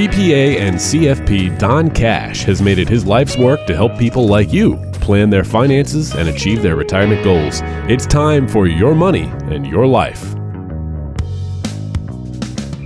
CPA and CFP Don Cash has made it his life's work to help people like you plan their finances and achieve their retirement goals. It's time for your money and your life.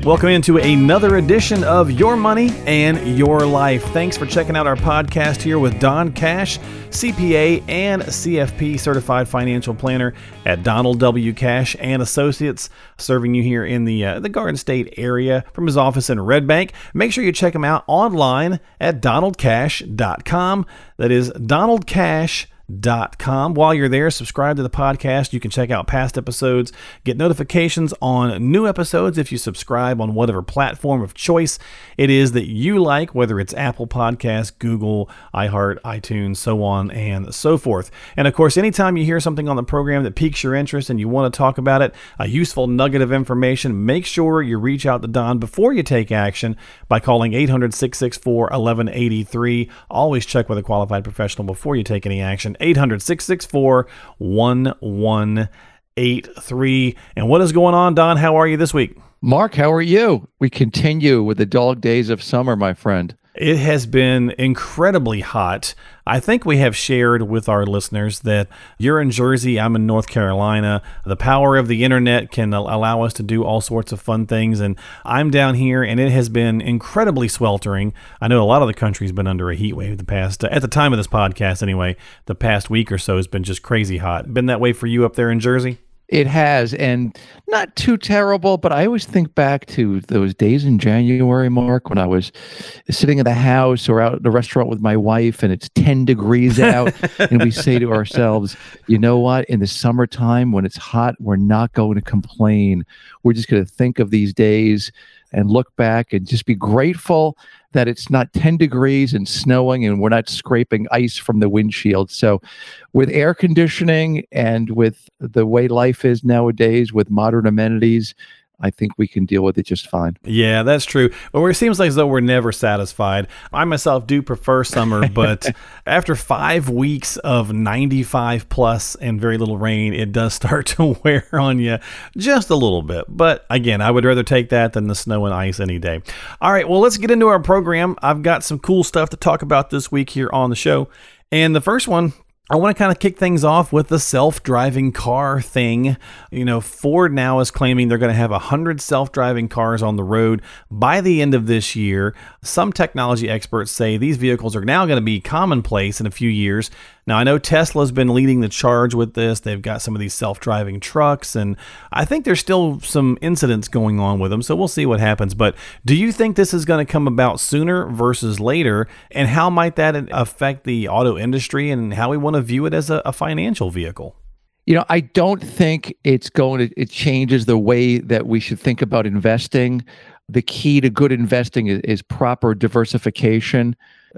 Welcome into another edition of Your Money and Your Life. Thanks for checking out our podcast here with Don Cash, CPA and CFP certified financial planner at Donald W. Cash and Associates, serving you here in the uh, the Garden State area from his office in Red Bank. Make sure you check him out online at donaldcash.com. That is Donald Cash com. While you're there, subscribe to the podcast. You can check out past episodes, get notifications on new episodes if you subscribe on whatever platform of choice it is that you like, whether it's Apple Podcasts, Google, iHeart, iTunes, so on and so forth. And of course, anytime you hear something on the program that piques your interest and you want to talk about it, a useful nugget of information, make sure you reach out to Don before you take action by calling 800 664 1183. Always check with a qualified professional before you take any action. 800 664 1183. And what is going on, Don? How are you this week? Mark, how are you? We continue with the dog days of summer, my friend. It has been incredibly hot. I think we have shared with our listeners that you're in Jersey, I'm in North Carolina. The power of the internet can allow us to do all sorts of fun things. And I'm down here, and it has been incredibly sweltering. I know a lot of the country's been under a heat wave the past, at the time of this podcast anyway, the past week or so has been just crazy hot. Been that way for you up there in Jersey? It has, and not too terrible, but I always think back to those days in January, Mark, when I was sitting in the house or out at the restaurant with my wife and it's 10 degrees out. and we say to ourselves, you know what? In the summertime, when it's hot, we're not going to complain. We're just going to think of these days and look back and just be grateful that it's not 10 degrees and snowing and we're not scraping ice from the windshield. So, with air conditioning and with the way life is nowadays with modern amenities, I think we can deal with it just fine. Yeah, that's true. Well, it seems like as though we're never satisfied. I myself do prefer summer, but after five weeks of 95 plus and very little rain, it does start to wear on you just a little bit. But again, I would rather take that than the snow and ice any day. All right, well, let's get into our program. I've got some cool stuff to talk about this week here on the show. And the first one I want to kind of kick things off with the self driving car thing. You know, Ford now is claiming they're going to have 100 self driving cars on the road by the end of this year. Some technology experts say these vehicles are now going to be commonplace in a few years. Now, I know Tesla's been leading the charge with this. They've got some of these self driving trucks, and I think there's still some incidents going on with them. So we'll see what happens. But do you think this is going to come about sooner versus later? And how might that affect the auto industry and how we want to view it as a, a financial vehicle? You know, I don't think it's going to, it changes the way that we should think about investing. The key to good investing is, is proper diversification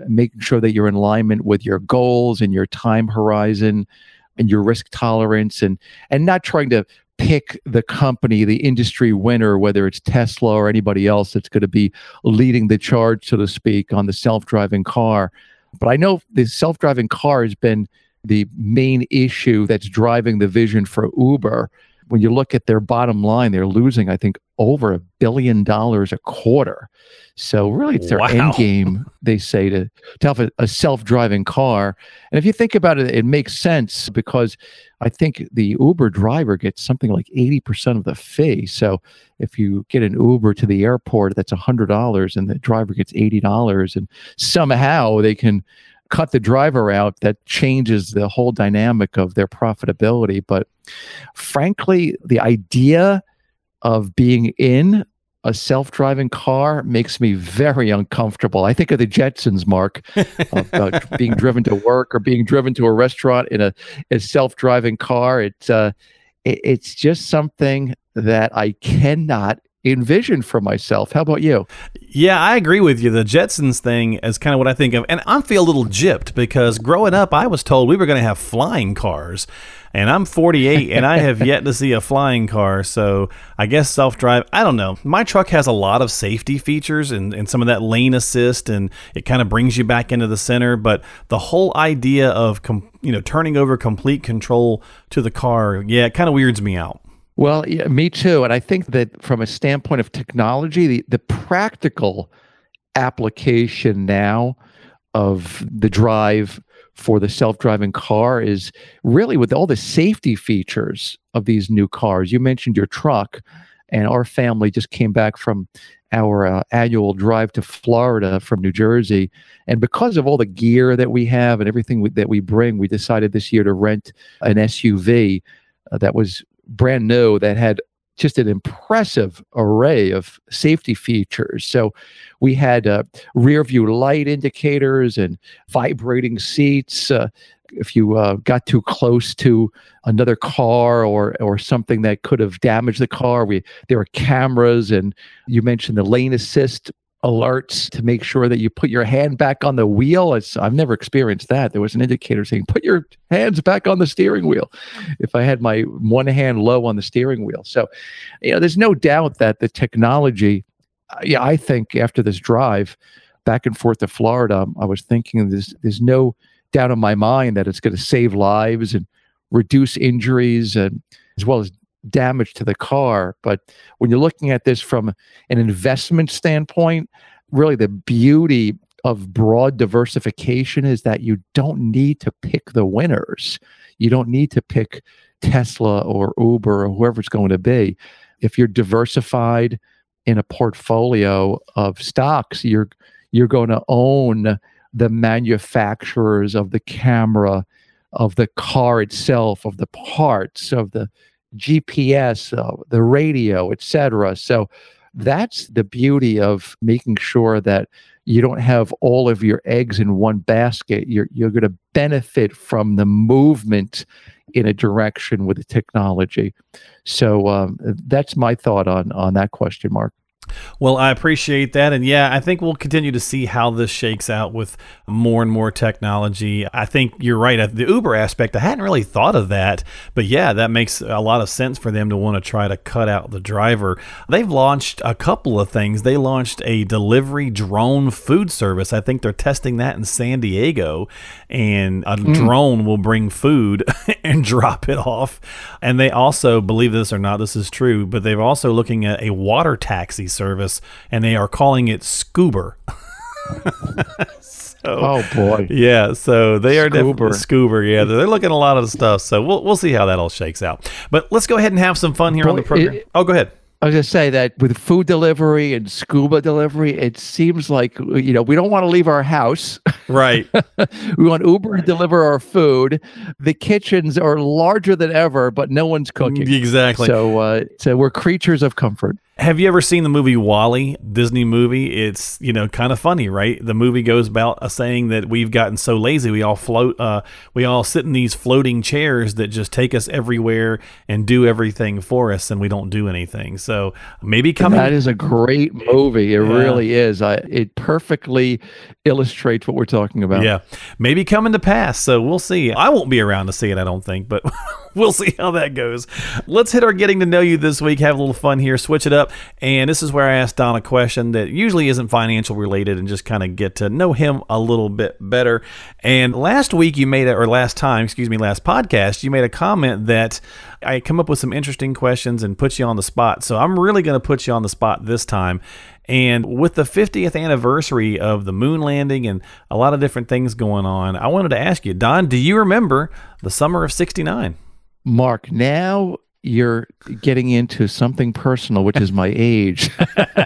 making sure that you're in alignment with your goals and your time horizon and your risk tolerance and and not trying to pick the company the industry winner whether it's tesla or anybody else that's going to be leading the charge so to speak on the self-driving car. But i know the self-driving car has been the main issue that's driving the vision for uber. When you look at their bottom line, they're losing, I think, over a billion dollars a quarter. So really, it's their wow. end game. They say to to have a, a self driving car, and if you think about it, it makes sense because I think the Uber driver gets something like eighty percent of the fee. So if you get an Uber to the airport, that's a hundred dollars, and the driver gets eighty dollars, and somehow they can cut the driver out, that changes the whole dynamic of their profitability. But frankly, the idea of being in a self-driving car makes me very uncomfortable. I think of the Jetsons, Mark, of being driven to work or being driven to a restaurant in a, a self-driving car. It's uh, it, it's just something that I cannot envision for myself. How about you? Yeah, I agree with you. The Jetsons thing is kind of what I think of. And I feel a little gypped because growing up, I was told we were going to have flying cars. And I'm 48 and I have yet to see a flying car. So I guess self drive, I don't know. My truck has a lot of safety features and, and some of that lane assist, and it kind of brings you back into the center. But the whole idea of, com- you know, turning over complete control to the car, yeah, it kind of weirds me out. Well, yeah, me too. And I think that from a standpoint of technology, the, the practical application now of the drive for the self-driving car is really with all the safety features of these new cars. You mentioned your truck, and our family just came back from our uh, annual drive to Florida from New Jersey, and because of all the gear that we have and everything we, that we bring, we decided this year to rent an SUV uh, that was brand new that had just an impressive array of safety features. So we had uh, rear view light indicators and vibrating seats. Uh, if you uh, got too close to another car or or something that could have damaged the car, we there were cameras, and you mentioned the lane assist alerts to make sure that you put your hand back on the wheel. It's, I've never experienced that. There was an indicator saying, put your hands back on the steering wheel if I had my one hand low on the steering wheel. So, you know, there's no doubt that the technology, uh, yeah, I think after this drive back and forth to Florida, I was thinking there's, there's no doubt in my mind that it's going to save lives and reduce injuries and as well as damage to the car. But when you're looking at this from an investment standpoint, really the beauty of broad diversification is that you don't need to pick the winners. You don't need to pick Tesla or Uber or whoever it's going to be. If you're diversified in a portfolio of stocks, you're you're going to own the manufacturers of the camera, of the car itself, of the parts, of the GPS, uh, the radio, etc. So that's the beauty of making sure that you don't have all of your eggs in one basket. You're you're going to benefit from the movement in a direction with the technology. So um, that's my thought on on that question, Mark. Well, I appreciate that. And yeah, I think we'll continue to see how this shakes out with more and more technology. I think you're right. The Uber aspect, I hadn't really thought of that. But yeah, that makes a lot of sense for them to want to try to cut out the driver. They've launched a couple of things. They launched a delivery drone food service. I think they're testing that in San Diego. And a mm. drone will bring food and drop it off. And they also, believe this or not, this is true, but they're also looking at a water taxi service, and they are calling it Scoober. so, oh boy, yeah. So they are Scoober. Scoober. Yeah, they're looking at a lot of stuff. So we'll we'll see how that all shakes out. But let's go ahead and have some fun here boy, on the program. It, oh, go ahead. I was going to say that with food delivery and scuba delivery, it seems like you know we don't want to leave our house. Right. we want Uber to deliver our food. The kitchens are larger than ever, but no one's cooking. Exactly. So, uh, so we're creatures of comfort. Have you ever seen the movie WALL-E, Disney movie? It's you know kind of funny, right? The movie goes about a saying that we've gotten so lazy, we all float, uh, we all sit in these floating chairs that just take us everywhere and do everything for us, and we don't do anything. So maybe coming. That is a great movie. It yeah. really is. I, it perfectly illustrates what we're talking about. Yeah, maybe coming to pass. So we'll see. I won't be around to see it, I don't think, but we'll see how that goes. Let's hit our getting to know you this week. Have a little fun here. Switch it up. And this is where I ask Don a question that usually isn't financial related and just kind of get to know him a little bit better. And last week you made it, or last time, excuse me, last podcast, you made a comment that I come up with some interesting questions and put you on the spot. So I'm really going to put you on the spot this time. And with the 50th anniversary of the moon landing and a lot of different things going on, I wanted to ask you, Don, do you remember the summer of 69? Mark, now you're getting into something personal, which is my age.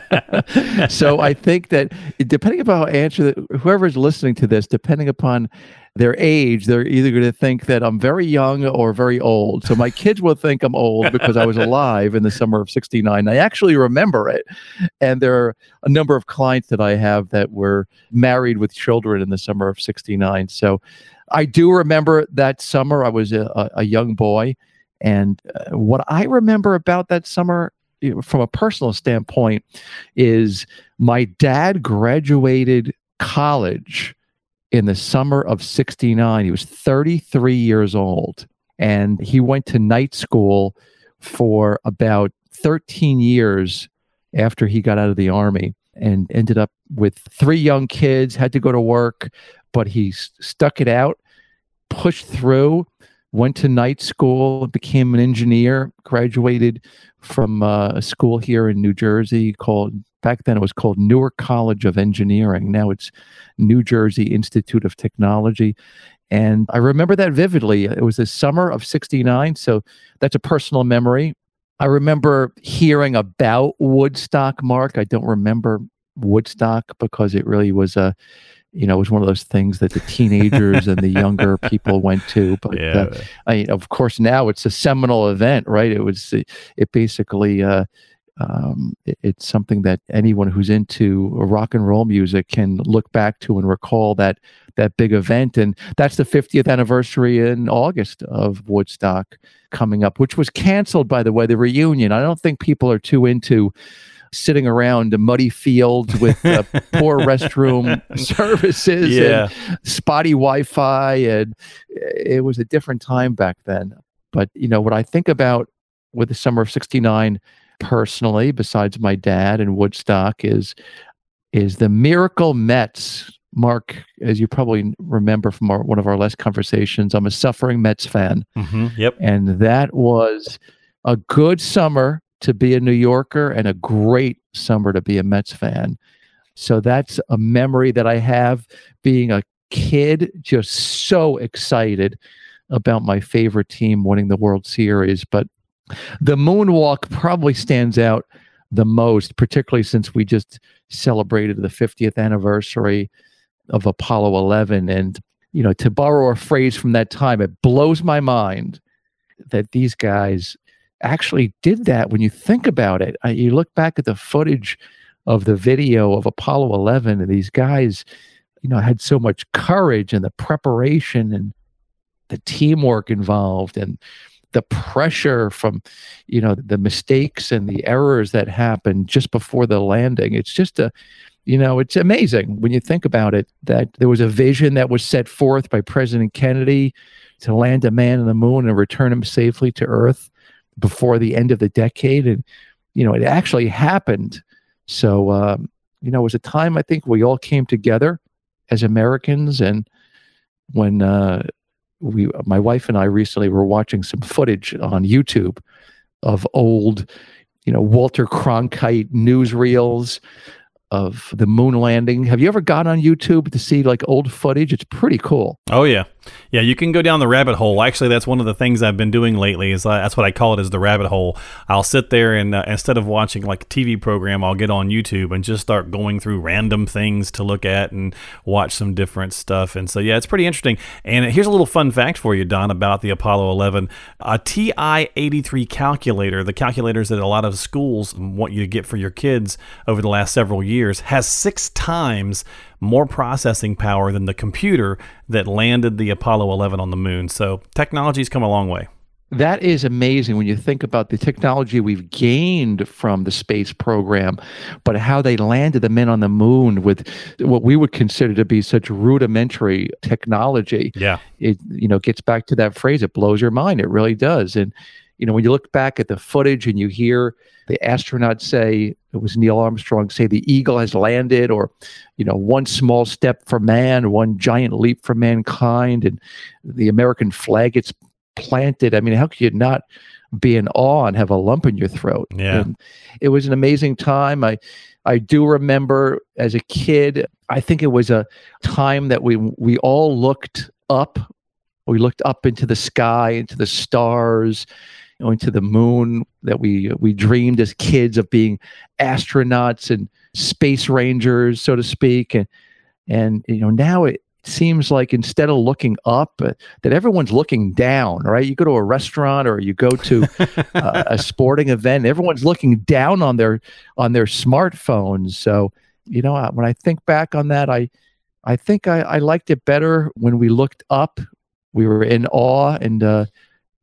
so I think that depending upon how answer that whoever's listening to this, depending upon their age, they're either going to think that I'm very young or very old. So my kids will think I'm old because I was alive in the summer of 69. I actually remember it. And there are a number of clients that I have that were married with children in the summer of 69. So I do remember that summer. I was a, a young boy. And uh, what I remember about that summer, you know, from a personal standpoint, is my dad graduated college in the summer of 69. He was 33 years old. And he went to night school for about 13 years after he got out of the army and ended up with three young kids, had to go to work, but he stuck it out, pushed through, went to night school, became an engineer, graduated from uh, a school here in New Jersey called back then it was called Newark College of Engineering. Now it's New Jersey Institute of Technology. And I remember that vividly. It was the summer of 69. So that's a personal memory. I remember hearing about Woodstock, Mark. I don't remember Woodstock because it really was a, you know, it was one of those things that the teenagers and the younger people went to. But yeah. uh, I mean, of course, now it's a seminal event, right? It was, it basically, uh, um, it, it's something that anyone who's into rock and roll music can look back to and recall that that big event. And that's the 50th anniversary in August of Woodstock coming up, which was canceled, by the way, the reunion. I don't think people are too into sitting around the muddy fields with uh, poor restroom services yeah. and spotty Wi-Fi, and it was a different time back then. But you know what I think about with the summer of '69 personally, besides my dad and Woodstock, is is the Miracle Mets. Mark, as you probably remember from our, one of our last conversations, I'm a suffering Mets fan. Mm-hmm, yep. And that was a good summer to be a New Yorker and a great summer to be a Mets fan. So that's a memory that I have being a kid, just so excited about my favorite team winning the World Series. But the moonwalk probably stands out the most, particularly since we just celebrated the 50th anniversary of Apollo 11. And, you know, to borrow a phrase from that time, it blows my mind that these guys actually did that when you think about it. you look back at the footage of the video of Apollo 11, and these guys, you know, had so much courage and the preparation and the teamwork involved and the pressure from you know the mistakes and the errors that happened just before the landing it's just a you know it's amazing when you think about it that there was a vision that was set forth by president kennedy to land a man on the moon and return him safely to earth before the end of the decade and you know it actually happened so um, you know it was a time i think we all came together as americans and when uh, we my wife and I recently were watching some footage on YouTube of old, you know, Walter Cronkite newsreels of the moon landing. Have you ever gone on YouTube to see like old footage? It's pretty cool. Oh yeah, yeah. You can go down the rabbit hole. Actually, that's one of the things I've been doing lately. Is uh, that's what I call it is the rabbit hole. I'll sit there and uh, instead of watching like a TV program, I'll get on YouTube and just start going through random things to look at and watch some different stuff. And so yeah, it's pretty interesting. And here's a little fun fact for you, Don, about the Apollo 11. A TI-83 calculator, the calculators that a lot of schools want you to get for your kids over the last several years years has six times more processing power than the computer that landed the Apollo 11 on the moon. So technology's come a long way. That is amazing when you think about the technology we've gained from the space program, but how they landed the men on the moon with what we would consider to be such rudimentary technology. Yeah. It you know gets back to that phrase, it blows your mind. It really does. And you know, when you look back at the footage and you hear the astronauts say it was Neil Armstrong say the eagle has landed, or you know, one small step for man, one giant leap for mankind, and the American flag gets planted. I mean, how could you not be in awe and have a lump in your throat? Yeah, and it was an amazing time. I I do remember as a kid. I think it was a time that we we all looked up. We looked up into the sky, into the stars going to the moon that we we dreamed as kids of being astronauts and space rangers so to speak. And and you know now it seems like instead of looking up uh, that everyone's looking down right? You go to a restaurant or you go to uh, a sporting event everyone's looking down on their on their smartphones. So you know when i think back on that i i think i, I liked it better when we looked up we were in awe and uh,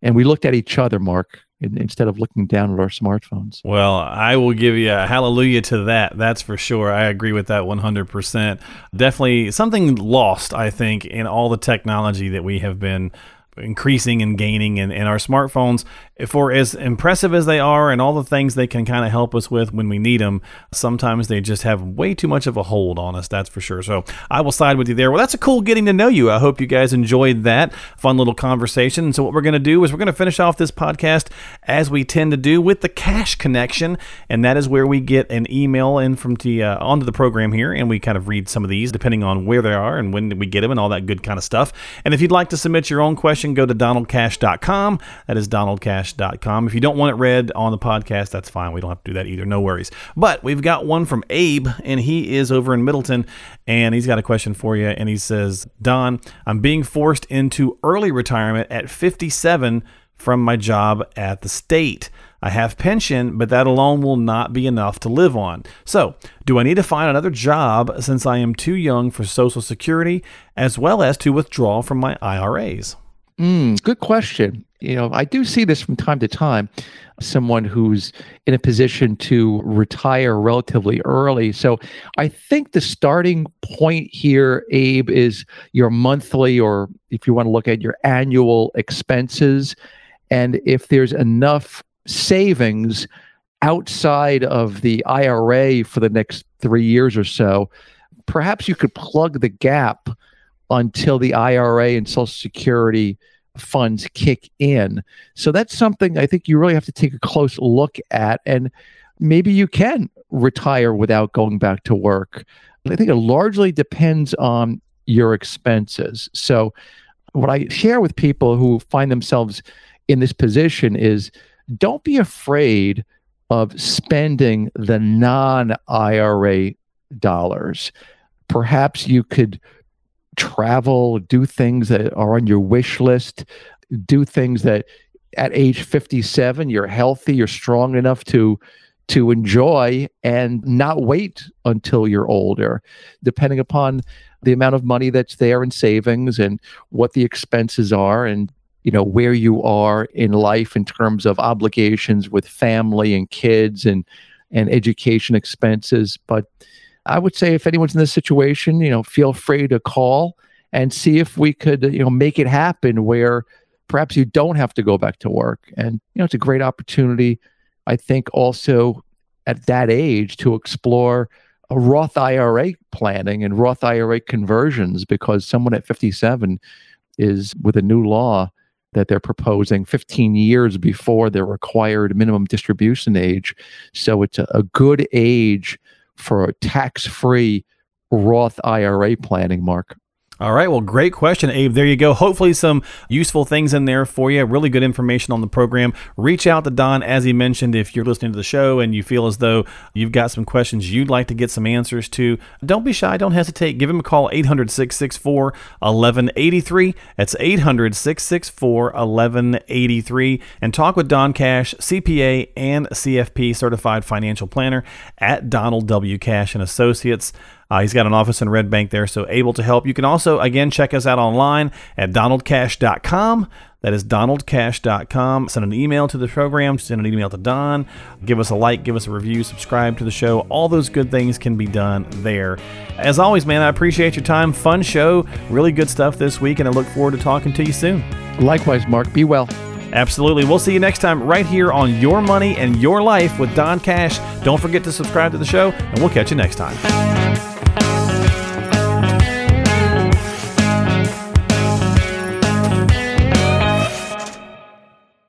and we looked at each other, Mark, instead of looking down at our smartphones. Well, I will give you a hallelujah to that. That's for sure. I agree with that 100%. Definitely something lost, I think, in all the technology that we have been increasing and gaining. And, and our smartphones, for as impressive as they are and all the things they can kind of help us with when we need them, sometimes they just have way too much of a hold on us, that's for sure. So I will side with you there. Well, that's a cool getting to know you. I hope you guys enjoyed that fun little conversation. So what we're going to do is we're going to finish off this podcast as we tend to do with the cash connection. And that is where we get an email in from the, uh, onto the program here and we kind of read some of these depending on where they are and when we get them and all that good kind of stuff. And if you'd like to submit your own question, go to donaldcash.com. That is donaldcash.com. If you don't want it read on the podcast, that's fine. We don't have to do that either. No worries. But we've got one from Abe, and he is over in Middletown, and he's got a question for you. And he says, Don, I'm being forced into early retirement at 57 from my job at the state. I have pension, but that alone will not be enough to live on. So, do I need to find another job since I am too young for Social Security, as well as to withdraw from my IRAs? Mm, good question. You know, I do see this from time to time. Someone who's in a position to retire relatively early. So I think the starting point here, Abe, is your monthly, or if you want to look at your annual expenses. And if there's enough savings outside of the IRA for the next three years or so, perhaps you could plug the gap until the IRA and Social Security funds kick in. So that's something I think you really have to take a close look at. And maybe you can retire without going back to work. I think it largely depends on your expenses. So, what I share with people who find themselves in this position is don't be afraid of spending the non IRA dollars. Perhaps you could travel, do things that are on your wish list, do things that at age 57 you're healthy, you're strong enough to to enjoy and not wait until you're older, depending upon the amount of money that's there in savings and what the expenses are and you know where you are in life in terms of obligations with family and kids and and education expenses. But i would say if anyone's in this situation you know feel free to call and see if we could you know make it happen where perhaps you don't have to go back to work and you know it's a great opportunity i think also at that age to explore a Roth IRA planning and Roth IRA conversions because someone at 57 is with a new law that they're proposing 15 years before their required minimum distribution age. So it's a, a good age for a tax free Roth IRA planning, Mark. All right. Well, great question, Abe. There you go. Hopefully, some useful things in there for you. Really good information on the program. Reach out to Don, as he mentioned, if you're listening to the show and you feel as though you've got some questions you'd like to get some answers to. Don't be shy. Don't hesitate. Give him a call, 800 664 1183. That's 800 664 1183. And talk with Don Cash, CPA and CFP certified financial planner at Donald W. Cash and Associates. Uh, he's got an office in Red Bank there, so able to help. You can also, again, check us out online at donaldcash.com. That is donaldcash.com. Send an email to the program, send an email to Don, give us a like, give us a review, subscribe to the show. All those good things can be done there. As always, man, I appreciate your time. Fun show, really good stuff this week, and I look forward to talking to you soon. Likewise, Mark. Be well. Absolutely. We'll see you next time right here on Your Money and Your Life with Don Cash. Don't forget to subscribe to the show, and we'll catch you next time.